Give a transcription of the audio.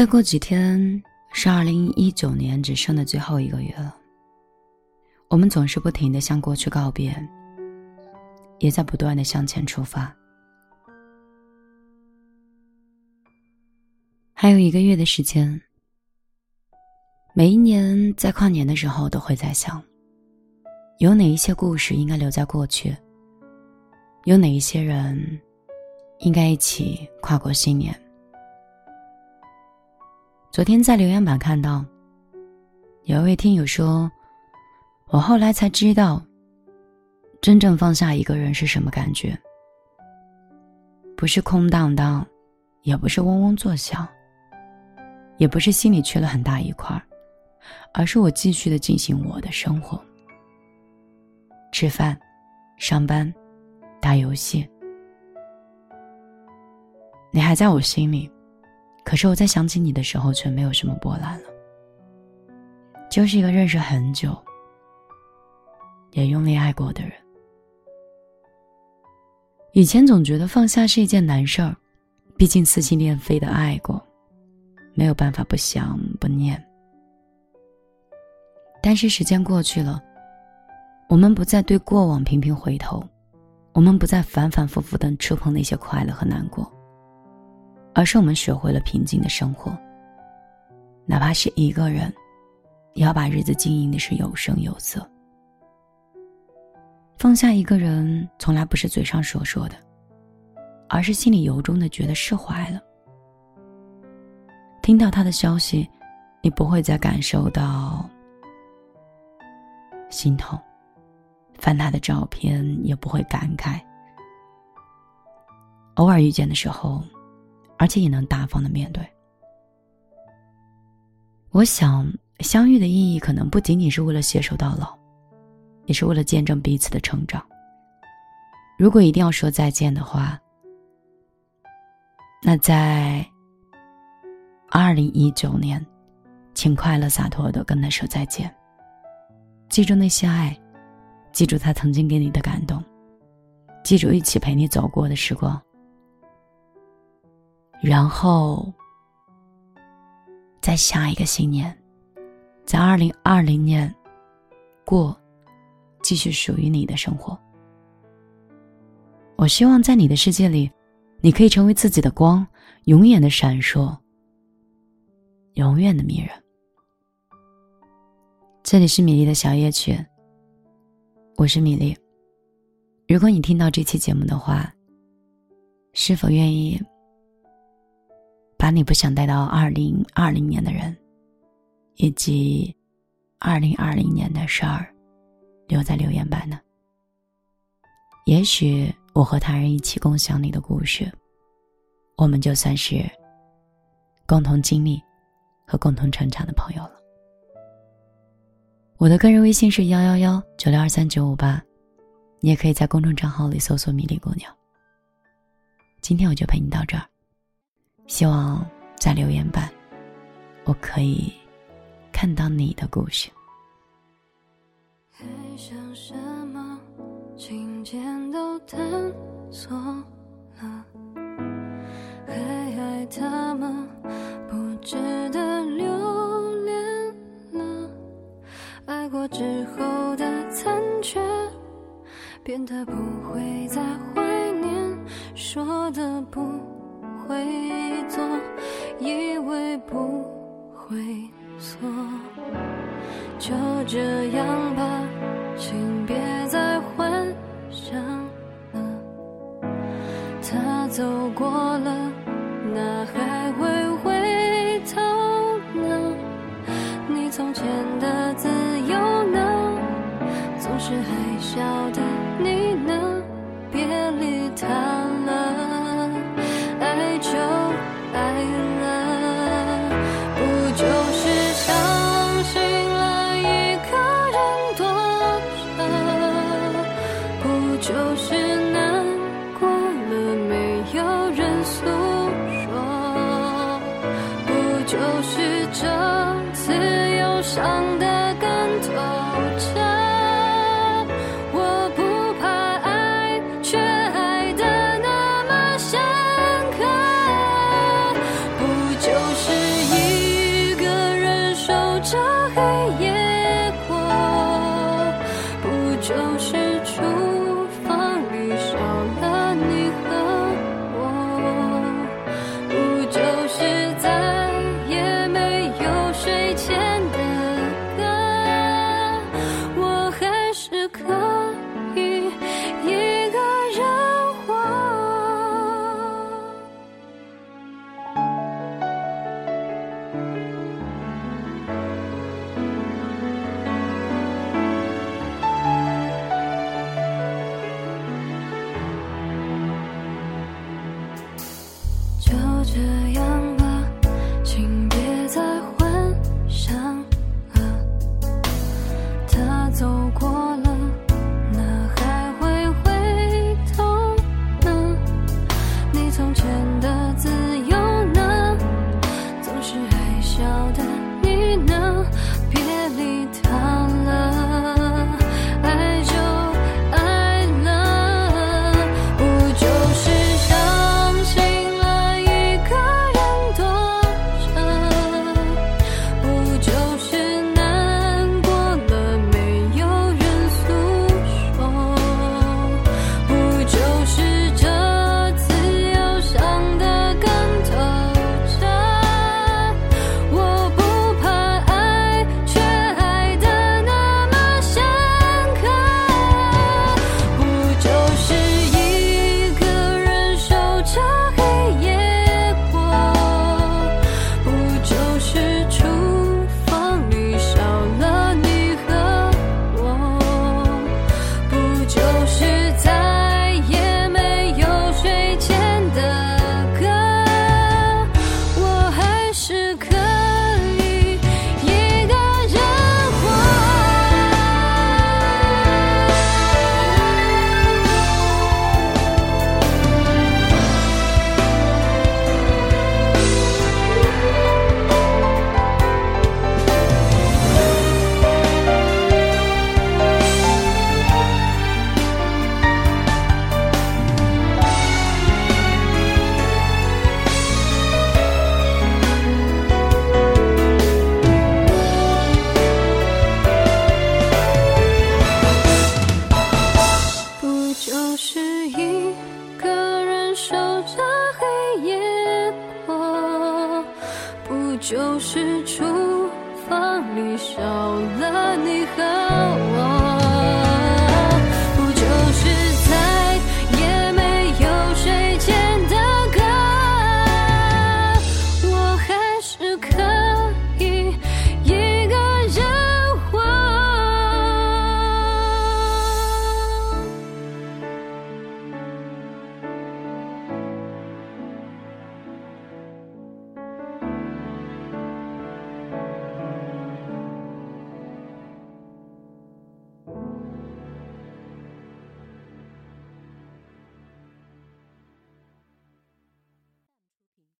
再过几天是二零一九年只剩的最后一个月了。我们总是不停的向过去告别，也在不断的向前出发。还有一个月的时间。每一年在跨年的时候，都会在想，有哪一些故事应该留在过去，有哪一些人应该一起跨过新年。昨天在留言板看到，有一位听友说：“我后来才知道，真正放下一个人是什么感觉，不是空荡荡，也不是嗡嗡作响。”也不是心里缺了很大一块而是我继续的进行我的生活，吃饭、上班、打游戏。你还在我心里，可是我在想起你的时候，却没有什么波澜了。就是一个认识很久，也用力爱过的人。以前总觉得放下是一件难事儿，毕竟撕心裂肺的爱过。没有办法不想不念，但是时间过去了，我们不再对过往频频回头，我们不再反反复复的触碰那些快乐和难过，而是我们学会了平静的生活。哪怕是一个人，也要把日子经营的是有声有色。放下一个人，从来不是嘴上说说的，而是心里由衷的觉得释怀了。听到他的消息，你不会再感受到心痛；翻他的照片，也不会感慨。偶尔遇见的时候，而且也能大方的面对。我想，相遇的意义可能不仅仅是为了携手到老，也是为了见证彼此的成长。如果一定要说再见的话，那在。二零一九年，请快乐洒脱的跟他说再见。记住那些爱，记住他曾经给你的感动，记住一起陪你走过的时光。然后，在下一个新年，在二零二零年，过继续属于你的生活。我希望在你的世界里，你可以成为自己的光，永远的闪烁。永远的迷人。这里是米粒的小夜曲，我是米粒。如果你听到这期节目的话，是否愿意把你不想带到二零二零年的人，以及二零二零年的事儿，留在留言板呢？也许我和他人一起共享你的故事，我们就算是共同经历。和共同成长的朋友了。我的个人微信是幺幺幺九六二三九五八，你也可以在公众账号里搜索“米粒姑娘”。今天我就陪你到这儿，希望在留言板，我可以看到你的故事。还想什么？今天都探索了，还爱他吗？不值得留恋了，爱过之后的残缺，变得不会再怀念，说的不会做，以为不会错，就这样吧，请别再幻想了，他走过了，就是这次又伤得更透彻我不怕爱却爱得那么深刻不就是一个人守着黑夜过不就是守着黑夜过不就是厨房里少